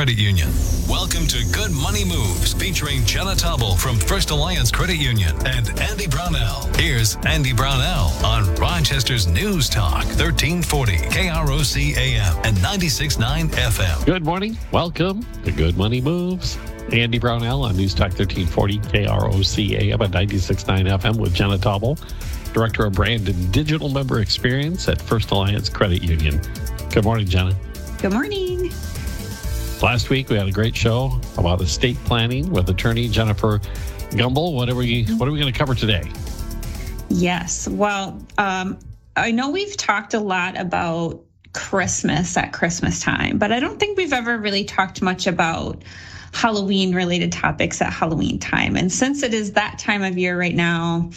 Credit Union. Welcome to Good Money Moves featuring Jenna Tobble from First Alliance Credit Union and Andy Brownell. Here's Andy Brownell on Rochester's News Talk, 1340 KROC AM and 96.9 FM. Good morning. Welcome to Good Money Moves. Andy Brownell on News Talk 1340 KROC AM and 96.9 FM with Jenna Tobble, Director of Brand and Digital Member Experience at First Alliance Credit Union. Good morning, Jenna. Good morning. Last week we had a great show about estate planning with attorney Jennifer Gumble. What are we what are we going to cover today? Yes. Well, um, I know we've talked a lot about Christmas at Christmas time, but I don't think we've ever really talked much about Halloween related topics at Halloween time. And since it is that time of year right now,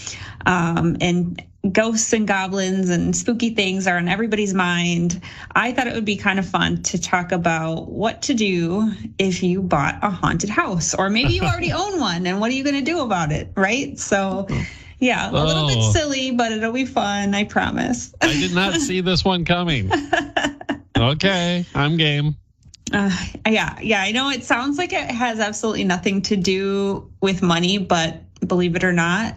um, and ghosts and goblins and spooky things are on everybody's mind. I thought it would be kind of fun to talk about what to do if you bought a haunted house, or maybe you already own one, and what are you going to do about it, right? So, yeah, a little bit Oh. silly, but it'll be fun, I promise. I did not see this one coming. Okay, I'm game. Uh, yeah, yeah, I know it sounds like it has absolutely nothing to do with money, but believe it or not,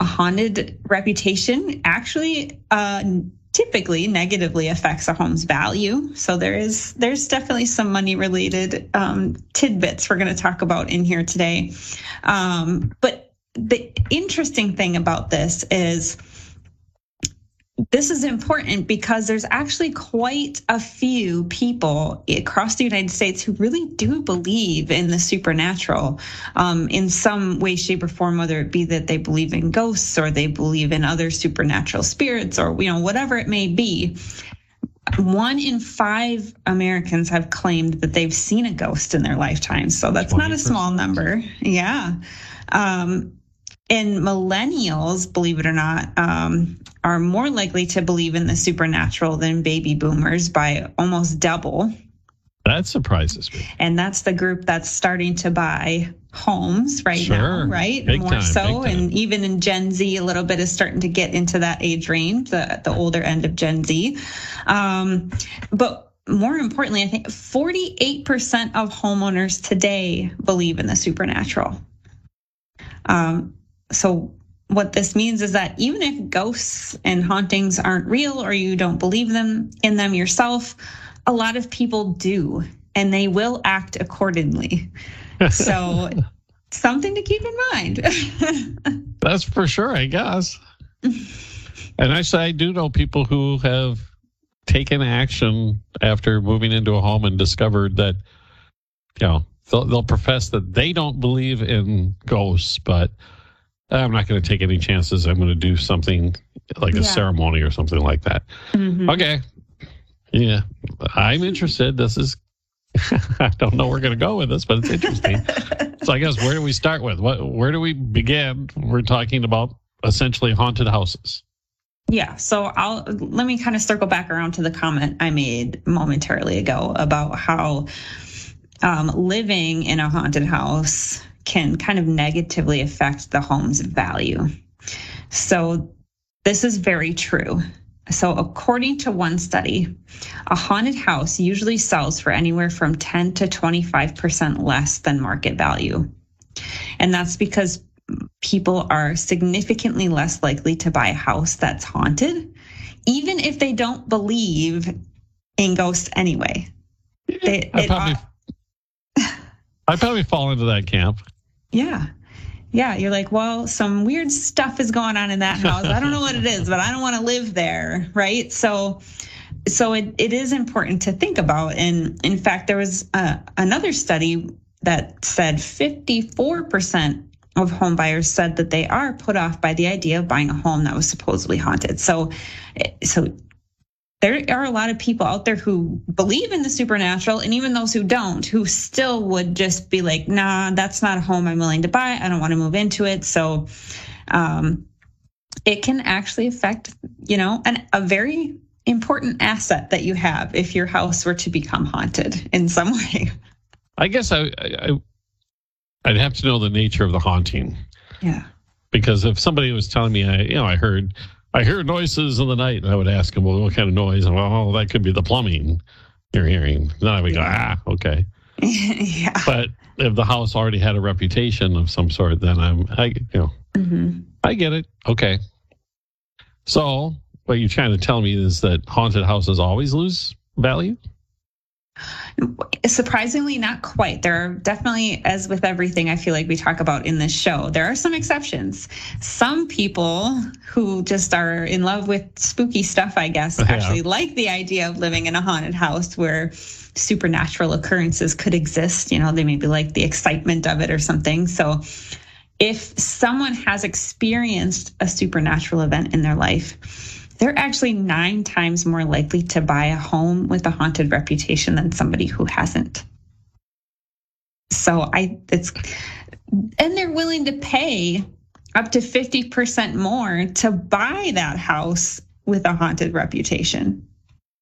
a haunted reputation actually uh, typically negatively affects a home's value. So there is there's definitely some money related um, tidbits we're going to talk about in here today. Um, but the interesting thing about this is this is important because there's actually quite a few people across the United States who really do believe in the supernatural um, in some way, shape, or form, whether it be that they believe in ghosts or they believe in other supernatural spirits or, you know, whatever it may be. One in five Americans have claimed that they've seen a ghost in their lifetime. So that's not a small number. Yeah. Um, and millennials, believe it or not, um, are more likely to believe in the supernatural than baby boomers by almost double. That surprises me. And that's the group that's starting to buy homes right Sure. now, right? Big more time, so. big time. And even in Gen Z, a little bit is starting to get into that age range, the, the older end of Gen Z. Um, but more importantly, I think 48% of homeowners today believe in the supernatural. Um, so what this means is that even if ghosts and hauntings aren't real or you don't believe them in them yourself, a lot of people do and they will act accordingly. So something to keep in mind. That's for sure, I guess. and actually, I do know people who have taken action after moving into a home and discovered that, you know, they'll, they'll profess that they don't believe in ghosts, but I'm not going to take any chances. I'm going to do something like a Yeah. ceremony or something like that. Mhm. Okay. Yeah. I'm interested. This is, I don't know where we're going to go with this, but it's interesting. so I guess where do we start with? What, where do we begin? We're talking about essentially haunted houses. Yeah, so I'll let me kind of circle back around to the comment I made momentarily ago about how um, living in a haunted house can kind of negatively affect the home's value. So this is very true. So according to one study, a haunted house usually sells for anywhere from 10 to 25% less than market value. And that's because people are significantly less likely to buy a house that's haunted, even if they don't believe in ghosts anyway. They, I probably, I probably fall into that camp. Yeah. Yeah. You're like, well, some weird stuff is going on in that house. I don't know what it is, but I don't want to live there. Right. So, so it, it is important to think about. And in fact, there was uh, another study that said 54% of home buyers said that they are put off by the idea of buying a home that was supposedly haunted. So, so there are a lot of people out there who believe in the supernatural, and even those who don't, who still would just be like, nah, that's not a home I'm willing to buy. I don't want to move into it. So, um, it can actually affect, you know, an, a very important asset that you have if your house were to become haunted in some way. I guess I, I, I'd have to know the nature of the haunting Yeah. because if somebody was telling me, I, you know, I heard, I hear noises in the night, and I would ask them, well, what kind of noise? And well, that could be the plumbing you're hearing. Then I would go, ah, okay. yeah. But if the house already had a reputation of some sort, then I'm, I, you know, hmm I get it. Okay. So what you're trying to tell me is that haunted houses always lose value? Surprisingly, not quite. There are definitely, as with everything I feel like we talk about in this show, there are some exceptions. Some people who just are in love with spooky stuff, I guess, Yeah. actually like the idea of living in a haunted house where supernatural occurrences could exist. You know, they maybe like the excitement of it or something. So, if someone has experienced a supernatural event in their life, they're actually nine times more likely to buy a home with a haunted reputation than somebody who hasn't. So I it's and they're willing to pay up to 50% more to buy that house with a haunted reputation.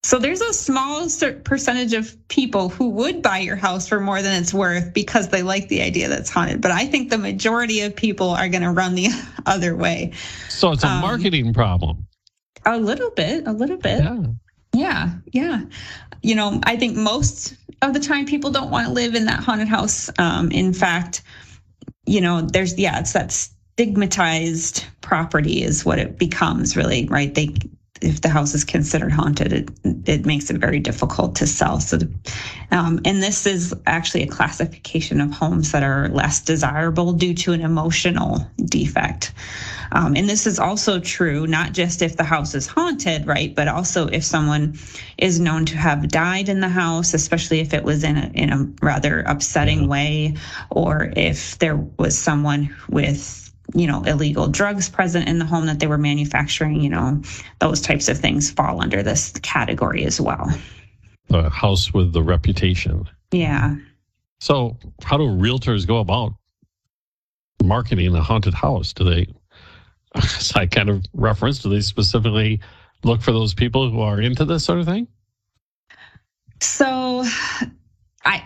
So there's a small percentage of people who would buy your house for more than it's worth because they like the idea that it's haunted. But I think the majority of people are going to run the other way. So it's a Um, marketing problem. A little bit, a little bit. Yeah. Yeah, yeah. You know, I think most of the time people don't want to live in that haunted house. Um, in fact, you know, there's yeah, it's that stigmatized property is what it becomes really, right? They if the house is considered haunted, it it makes it very difficult to sell. So, the, um, and this is actually a classification of homes that are less desirable due to an emotional defect. Um, and this is also true not just if the house is haunted, right, but also if someone is known to have died in the house, especially if it was in a in a rather upsetting way, or if there was someone with you know illegal drugs present in the home that they were manufacturing. You know, those types of things fall under this category as well. The house with the reputation. Yeah. So how do realtors go about marketing a haunted house? Do they, as I kind of referenced, do they specifically look for those people who are into this sort of thing? So I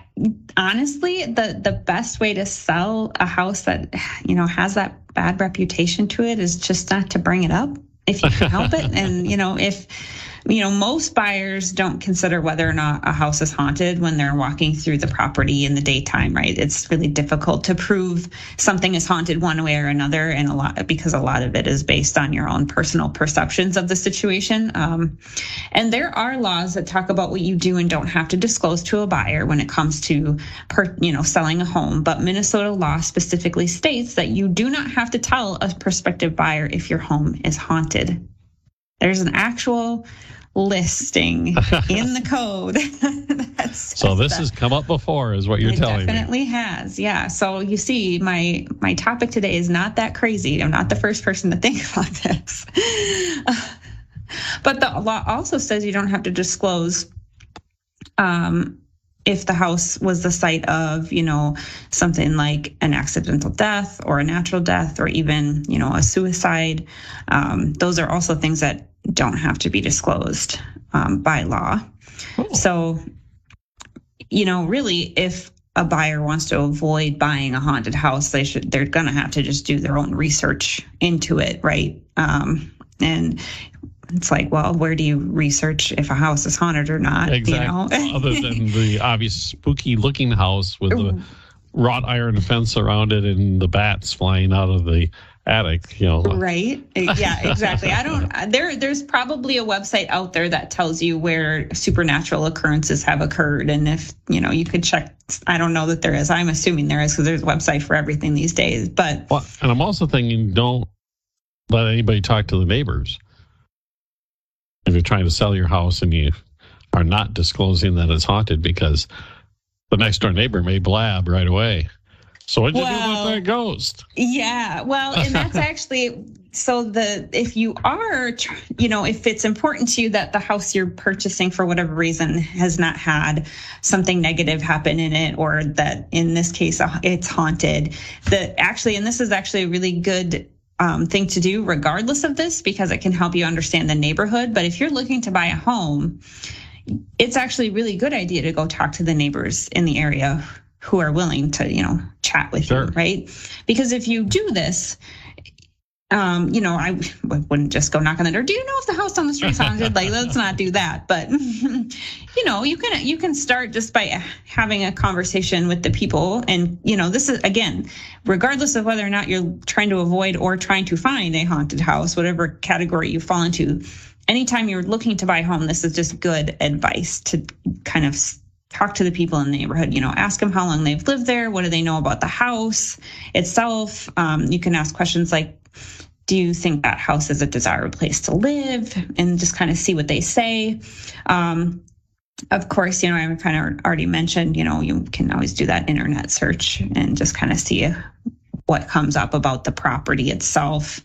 honestly the the best way to sell a house that you know has that bad reputation to it is just not to bring it up. If you can help it and you know if you know most buyers don't consider whether or not a house is haunted when they're walking through the property in the daytime right it's really difficult to prove something is haunted one way or another and a lot because a lot of it is based on your own personal perceptions of the situation um, and there are laws that talk about what you do and don't have to disclose to a buyer when it comes to, per, you know, selling a home. But Minnesota law specifically states that you do not have to tell a prospective buyer if your home is haunted. There's an actual listing in the code. So this that. has come up before, is what you're it telling me. definitely has, yeah. So you see, my my topic today is not that crazy. I'm not the first person to think about this. but the law also says you don't have to disclose um, if the house was the site of, you know, something like an accidental death or a natural death or even, you know, a suicide. Um, those are also things that don't have to be disclosed um, by law. Oh. So, you know, really, if a buyer wants to avoid buying a haunted house, they should they're going to have to just do their own research into it, right? Um, and it's like, well, where do you research if a house is haunted or not? Exactly. You know, Other than the obvious spooky looking house with the wrought iron fence around it and the bats flying out of the attic, you know. Right. Eh, yeah, exactly. I don't uh, there there's probably a website out there that tells you where supernatural occurrences have occurred and if, you know, you could check I don't know that there is. I'm assuming there is because there's a website for everything these days, but Well, and I'm also thinking don't let anybody talk to the neighbors. If you're trying to sell your house and you are not disclosing that it's haunted because the next door neighbor may blab right away. So what'd you do Well- about that ghost? Yeah, well, and that's actually so the if you are you know if it's important to you that the house you're purchasing for whatever reason has not had something negative happen in it or that in this case uh, it's haunted that actually and this is actually a really good um, thing to do regardless of this because it can help you understand the neighborhood but if you're looking to buy a home it's actually a really good idea to go talk to the neighbors in the area who are willing to you know chat with Sure. you right because if you do this um, you know, I wouldn't just go knock on the door. Do you know if the house on the street's haunted? like, let's not do that. But you know, you can you can start just by having a conversation with the people, and you know, this is again, regardless of whether or not you're trying to avoid or trying to find a haunted house, whatever category you fall into. Anytime you're looking to buy a home, this is just good advice to kind of talk to the people in the neighborhood you know ask them how long they've lived there. What do they know about the house itself? Um, you can ask questions like do you think that house is a desirable place to live? And just kind of see what they say. Um, of course you know i've kind of already mentioned you know you can always do that internet search and just kind of see what comes up about the property itself.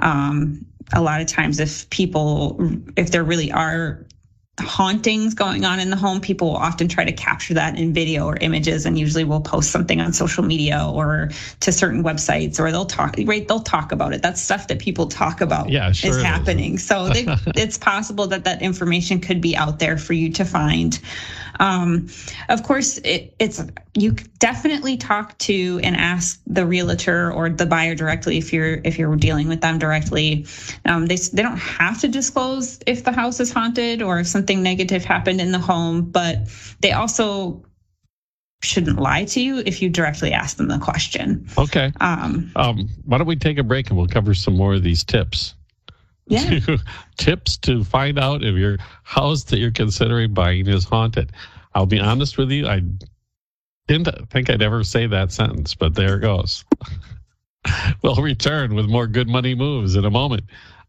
Um, a lot of times if people if there really are hauntings going on in the home, people will often try to capture that in video or images, and usually will post something on social media or to certain websites, or they'll talk right. They'll talk about it. That's stuff that people talk about. Yeah, sure is happening. Is. So they, it's possible that that information could be out there for you to find. Um, of course, it, it's you definitely talk to and ask the realtor or the buyer directly if you're if you're dealing with them directly. Um, they they don't have to disclose if the house is haunted or if something negative happened in the home, but they also shouldn't lie to you if you directly ask them the question. Okay. Um, um, why don't we take a break and we'll cover some more of these tips. Yeah. tips to find out if your house that you're considering buying is haunted. I'll be honest with you, I didn't think I'd ever say that sentence, but there it goes. we'll return with more good money moves in a moment.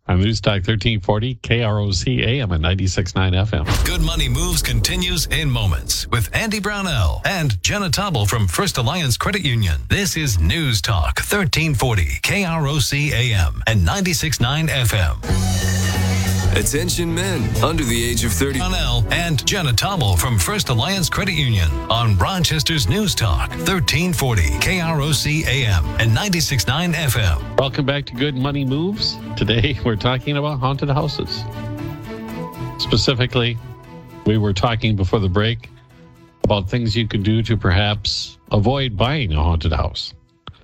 I'm News Talk 1340, KROC AM and 96.9 FM. Good Money Moves continues in moments with Andy Brownell and Jenna Tobble from First Alliance Credit Union. This is News Talk 1340, KROC AM and 96.9 FM. Attention men under the age of 30. Brownell and Jenna Tobble from First Alliance Credit Union on Rochester's News Talk, 1340 KROC AM and 96.9 FM. Welcome back to Good Money Moves. Today we're talking about haunted houses. Specifically, we were talking before the break about things you could do to perhaps avoid buying a haunted house.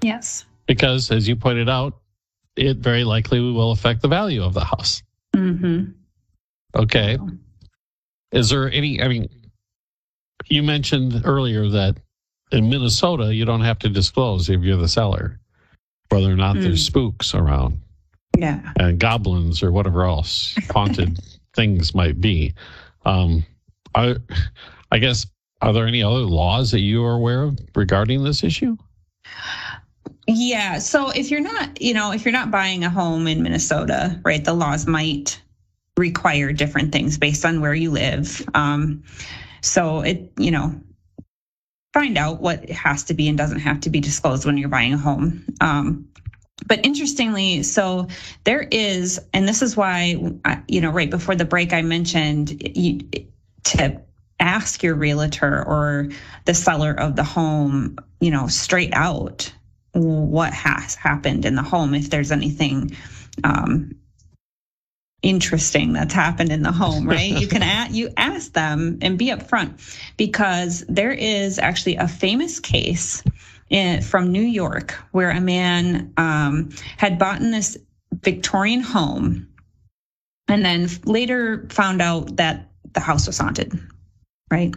Yes. Because, as you pointed out, it very likely will affect the value of the house. Mm-hmm. Okay. Is there any? I mean, you mentioned earlier that in Minnesota you don't have to disclose if you're the seller whether or not mm. there's spooks around. Yeah. And goblins or whatever else haunted things might be. Um, I, I guess, are there any other laws that you are aware of regarding this issue? Yeah. So if you're not, you know, if you're not buying a home in Minnesota, right, the laws might require different things based on where you live. Um, so it, you know, find out what has to be and doesn't have to be disclosed when you're buying a home. Um, but interestingly, so there is, and this is why, you know, right before the break, I mentioned you, to ask your realtor or the seller of the home, you know, straight out what has happened in the home if there's anything um, interesting that's happened in the home right? You can ask, you ask them and be upfront because there is actually a famous case in, from new york where a man um, had bought in this victorian home and then later found out that the house was haunted right?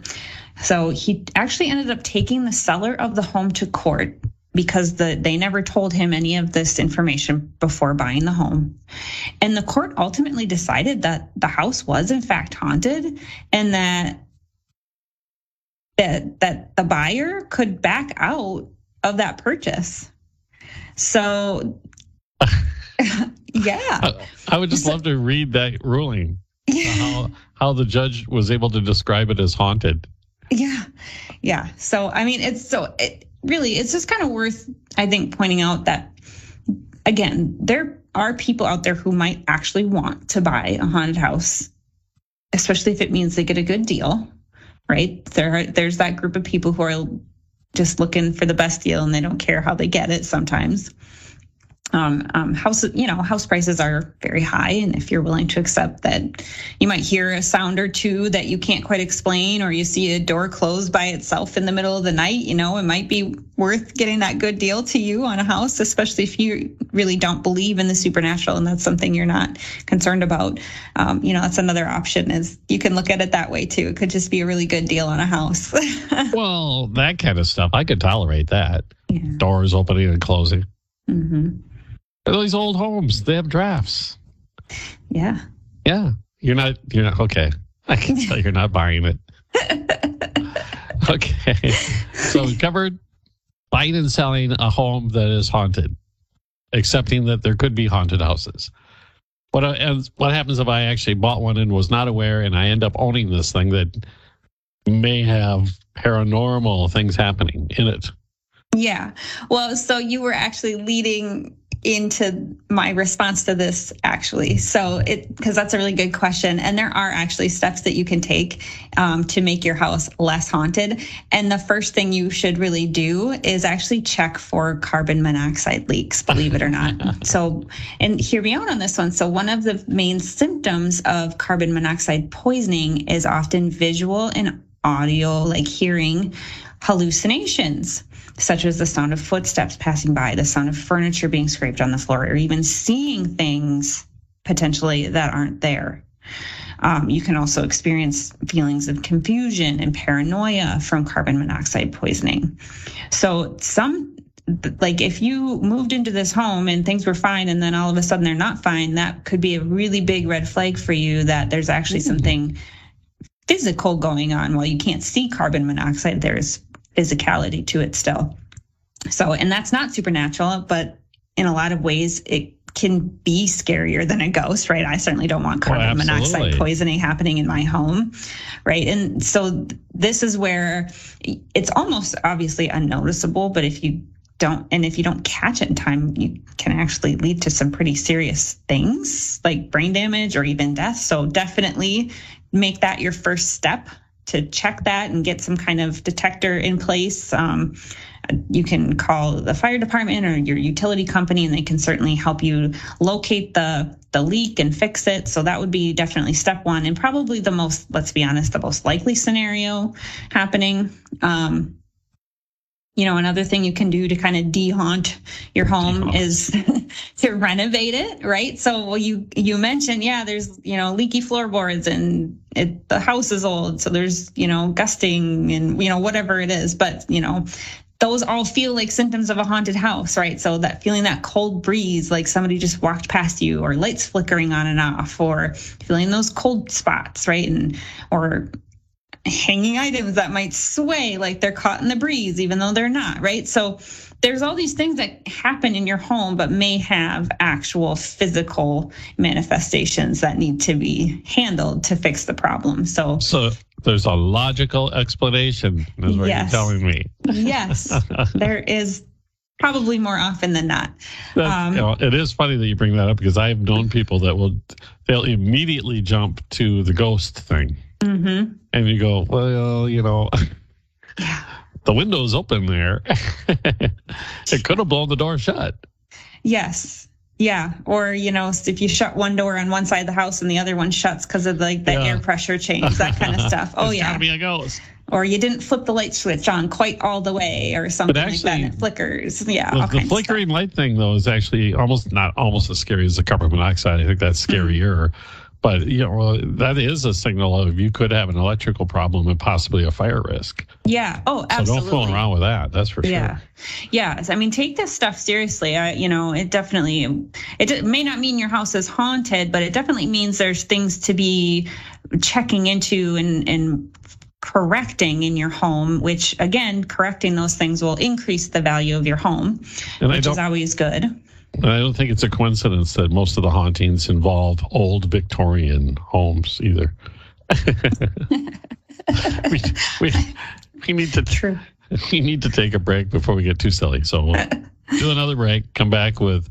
So he actually ended up taking the seller of the home to court because the, they never told him any of this information before buying the home. And the court ultimately decided that the house was in fact haunted and that that that the buyer could back out of that purchase. So yeah. I, I, would just so, love to read that ruling. how how the judge was able to describe it as haunted. Yeah. Yeah. So I mean it's so it, really, it's just kind of worth, I think, pointing out that, again, there are people out there who might actually want to buy a haunted house, especially if it means they get a good deal, right? There, are, there's that group of people who are just looking for the best deal and they don't care how they get it sometimes. Um, um, house, you know, house prices are very high, and if you're willing to accept that, you might hear a sound or two that you can't quite explain, or you see a door closed by itself in the middle of the night. You know, it might be worth getting that good deal to you on a house, especially if you really don't believe in the supernatural and that's something you're not concerned about. Um, you know, that's another option. Is you can look at it that way too. It could just be a really good deal on a house. well, that kind of stuff, I could tolerate that. Yeah. Doors opening and closing. hmm These old homes, they have drafts. Yeah. Yeah. You're not, you're not, okay. I can tell you're not buying it. okay. So we covered buying and selling a home that is haunted, accepting that there could be haunted houses. What, uh, and what happens if I actually bought one and was not aware and I end up owning this thing that may have paranormal things happening in it? Yeah. Well, so you were actually leading into my response to this actually. So it because that's a really good question. And there are actually steps that you can take um, to make your house less haunted. And the first thing you should really do is actually check for carbon monoxide leaks believe it or not. So and hear me out on this one. So one of the main symptoms of carbon monoxide poisoning is often visual and audio like hearing hallucinations such as the sound of footsteps passing by, the sound of furniture being scraped on the floor, or even seeing things potentially that aren't there. Um, you can also experience feelings of confusion and paranoia from carbon monoxide poisoning. So, some like if you moved into this home and things were fine and then all of a sudden they're not fine, that could be a really big red flag for you that there's actually something physical going on. While you can't see carbon monoxide, there's physicality to it still. So, and that's not supernatural, but in a lot of ways, it can be scarier than a ghost, right? I certainly don't want carbon oh, monoxide poisoning happening in my home, right? And so this is where it's almost obviously unnoticeable, but if you don't and if you don't catch it in time you can actually lead to some pretty serious things like brain damage or even death so definitely make that your first step to check that and get some kind of detector in place. Um, you can call the fire department or your utility company, and they can certainly help you locate the the leak and fix it. So that would be definitely step one, and probably the most, let's be honest, the most likely scenario happening. Um, you know, another thing you can do to kind of de-haunt your home is to renovate it, right? So well, you you mentioned, yeah, there's you know leaky floorboards and it, the house is old, so there's you know gusting and you know whatever it is, but you know those all feel like symptoms of a haunted house, right? So that feeling that cold breeze, like somebody just walked past you, or lights flickering on and off, or feeling those cold spots, right? And or hanging items that might sway like they're caught in the breeze, even though they're not, right? So there's all these things that happen in your home, but may have actual physical manifestations that need to be handled to fix the problem. So, so there's a logical explanation, is what yes. you're telling me. yes, there is probably more often than not. Um, you know, it is funny that you bring that up because I've known people that will they'll immediately jump to the ghost thing. Mm-hmm. And you go, well, you know, yeah. The window's open there. it could have blown the door shut. Yes. Yeah. Or, you know, if you shut one door on one side of the house and the other one shuts because of like the yeah. air pressure change, that kind of stuff. Oh, it's yeah. Gotta be a ghost. Or you didn't flip the light switch on quite all the way or something actually, like that and it flickers. Yeah. The, the flickering light thing, though, is actually almost not almost as scary as the carbon monoxide. I think that's mm-hmm. scarier. Mm-hmm but you know that is a signal of you could have an electrical problem and possibly a fire risk. Yeah. Oh, absolutely. So don't fool around with that. That's for sure. Yeah. I mean, take this stuff seriously. I, you know, it definitely it may not mean your house is haunted, but it definitely means there's things to be checking into and and correcting in your home, which again, correcting those things will increase the value of your home, and which is always good. I don't think it's a coincidence that most of the hauntings involve old Victorian homes either. we, we, we need to True. we need to take a break before we get too silly. So we'll do another break. Come back with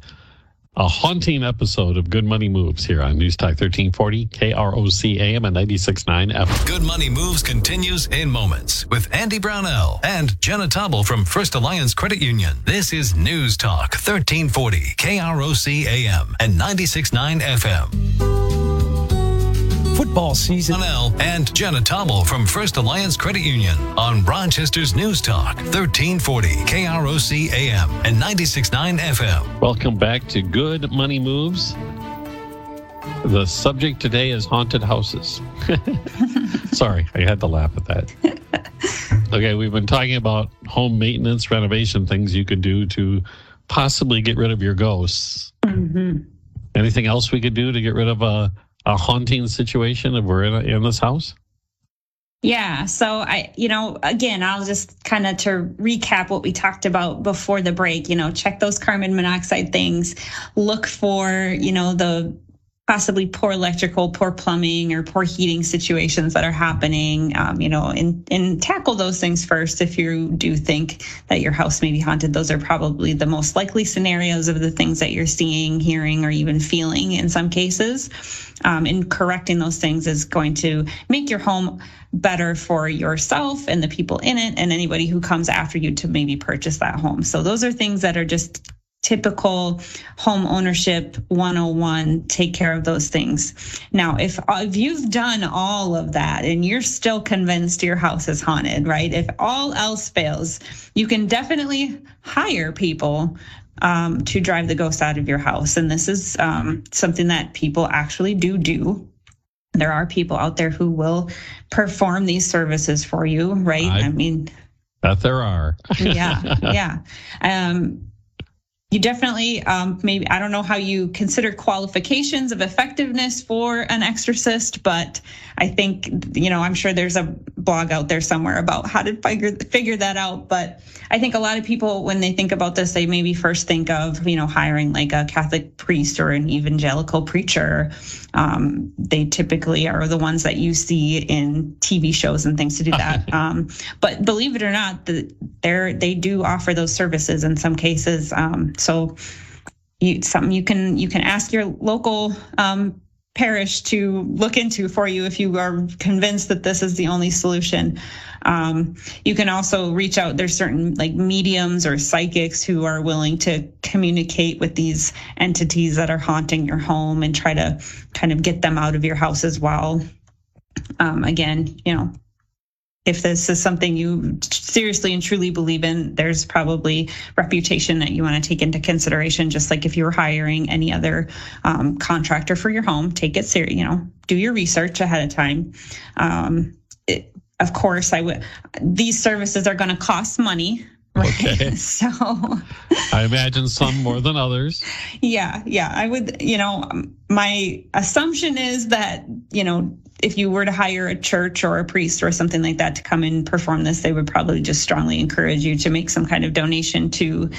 a haunting episode of Good Money Moves here on News Talk 1340, KROC AM and 96.9 FM. Good Money Moves continues in moments with Andy Brownell and Jenna Tobble from First Alliance Credit Union. This is News Talk 1340, KROC AM and 96.9 FM. Football season. Brownell and Jenna Tobble from First Alliance Credit Union on Rochester's News Talk 1340, KROC AM and 96.9 FM. Welcome back to Good Money Moves. The subject today is haunted houses. Sorry, I had to laugh at that. Okay, we've been talking about home maintenance, renovation things you could do to possibly get rid of your ghosts. Mhm. Anything else we could do to get rid of a, a haunting situation if we're in, a, in this house? Yeah. So I, you know, again, I'll just kind of to recap what we talked about before the break, you know, check those carbon monoxide things, look for, you know, the possibly poor electrical, poor plumbing, or poor heating situations that are happening, um, you know, and, and tackle those things first if you do think that your house may be haunted. Those are probably the most likely scenarios of the things that you're seeing, hearing, or even feeling in some cases. Um, and correcting those things is going to make your home better for yourself and the people in it and anybody who comes after you to maybe purchase that home. So those are things that are just typical home ownership 101 take care of those things. Now if if you've done all of that and you're still convinced your house is haunted right? If all else fails you can definitely hire people um, to drive the ghost out of your house. And this is um, something that people actually do do. There are people out there who will perform these services for you right? I- i mean That there are. yeah yeah. Um you definitely um maybe i don't know how you consider qualifications of effectiveness for an exorcist but i think you know i'm sure there's a blog out there somewhere about how to figure figure that out. But i think a lot of people when they think about this they maybe first think of you know hiring like a catholic priest or an evangelical preacher. Um, they typically are the ones that you see in tv shows and things to do that. Um, but believe it or not the, they're they do offer those services in some cases. Um, so you something you can you can ask your local um, parish to look into for you if you are convinced that this is the only solution. Um, you can also reach out. There's certain like mediums or psychics who are willing to communicate with these entities that are haunting your home and try to kind of get them out of your house as well. Um, again, you know, if this is something you seriously and truly believe in, there's probably reputation that you want to take into consideration. Just like if you were hiring any other um, contractor for your home, take it serious. You know, do your research ahead of time. Um, it, of course, I would. These services are going to cost money. Right. Okay. So, I imagine some more than others. yeah, yeah, I would. You know, my assumption is that you know if you were to hire a church or a priest or something like that to come and perform this, they would probably just strongly encourage you to make some kind of donation to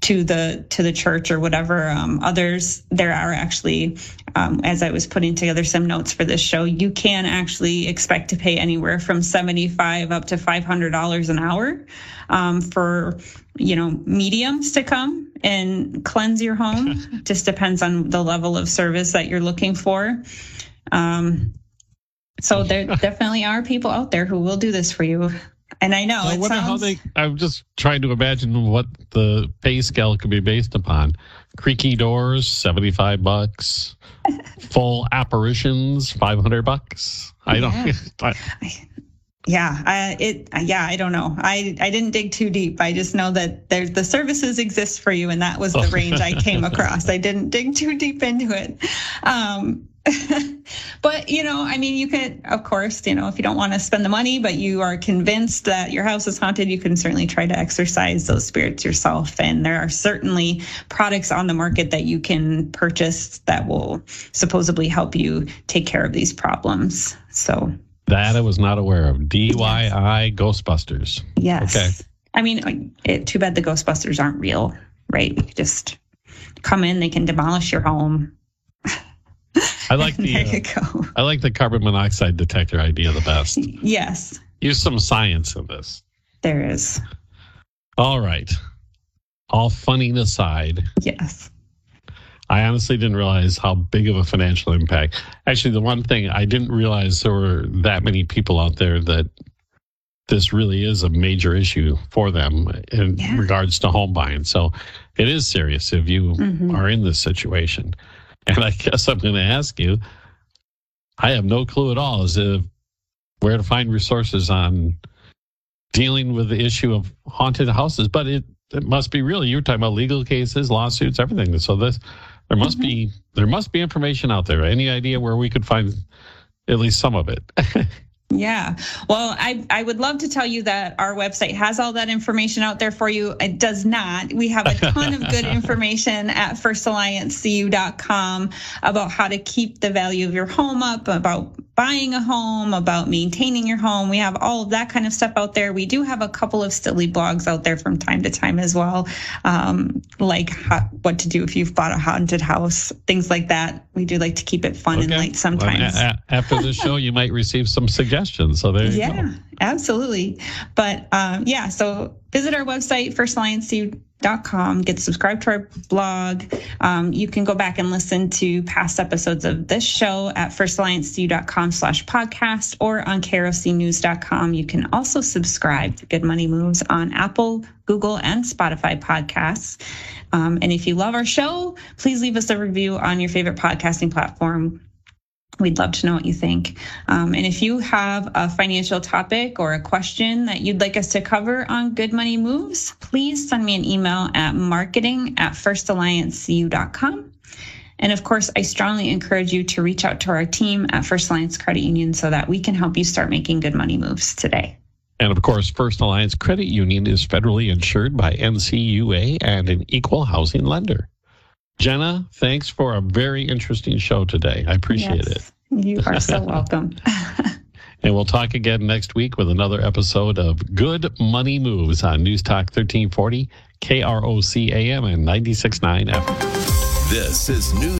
to the to the church or whatever. Um, others, there are actually, um, as I was putting together some notes for this show, you can actually expect to pay anywhere from seventy five up to five hundred dollars an hour um, for you know mediums to come and cleanse your home. just depends on the level of service that you're looking for. Um, so there definitely are people out there who will do this for you. And I know I it wonder how sounds, they. I'm just trying to imagine what the pay scale could be based upon. Creaky doors, seventy-five bucks. Full apparitions, five hundred bucks. I don't. Yeah. I, yeah, I, it, yeah, I don't know. I, I didn't dig too deep. I just know that there's the services exist for you, and that was the range I came across. I didn't dig too deep into it. Um, but you know, I mean, you could, of course, you know, if you don't want to spend the money, but you are convinced that your house is haunted, you can certainly try to exorcise those spirits yourself. And there are certainly products on the market that you can purchase that will supposedly help you take care of these problems. So that I was not aware of. DIY Ghostbusters. Yes. Okay. I mean, uh, it, too bad the Ghostbusters aren't real, right? You just come in, they can demolish your home. I like the. there uh, go. I like the carbon monoxide detector idea the best. Yes, Use some science in this. there is. All right. All funning aside, Yes. I honestly didn't realize how big of a financial impact. Actually, the one thing I didn't realize there were that many people out there that this really is a major issue for them in Yeah. regards to home buying. So it is serious if you Mhm. are in this situation. And I guess I'm going to ask you I have no clue at all as to where to find resources on dealing with the issue of haunted houses, but it, it must be really you're talking about legal cases, lawsuits, everything. So this there must be mm-hmm. there must be information out there. Any idea where we could find at least some of it? Yeah. Well, I, I would love to tell you that our website has all that information out there for you. It does not. We have a ton of good information at firstalliancecu.com about how to keep the value of your home up, about buying a home, about maintaining your home. We have all of that kind of stuff out there. We do have a couple of silly blogs out there from time to time as well, um, like how, what to do if you've bought a haunted house, things like that. We do like to keep it fun and light sometimes. Well, a- a- after the show, you might receive some suggestions. So there you yeah, go. absolutely. But um, yeah, so visit our website, firstalliancecu.com, get subscribed to our blog. Um, you can go back and listen to past episodes of this show at firstalliancecu.com slash podcast or on krocnews.com. You can also subscribe to Good Money Moves on Apple, Google, and Spotify podcasts. Um, and if you love our show, please leave us a review on your favorite podcasting platform. We'd love to know what you think. Um, and if you have a financial topic or a question that you'd like us to cover on Good Money Moves, please send me an email at marketing at firstalliancecu.com. And of course, I strongly encourage you to reach out to our team at First Alliance Credit Union so that we can help you start making good money moves today. And of course, First Alliance Credit Union is federally insured by NCUA and an equal housing lender. Jenna, thanks for a very interesting show today. I appreciate it. You are so welcome. And we'll talk again next week with another episode of Good Money Moves on News Talk 1340, KROC AM and 96.9 FM. This is News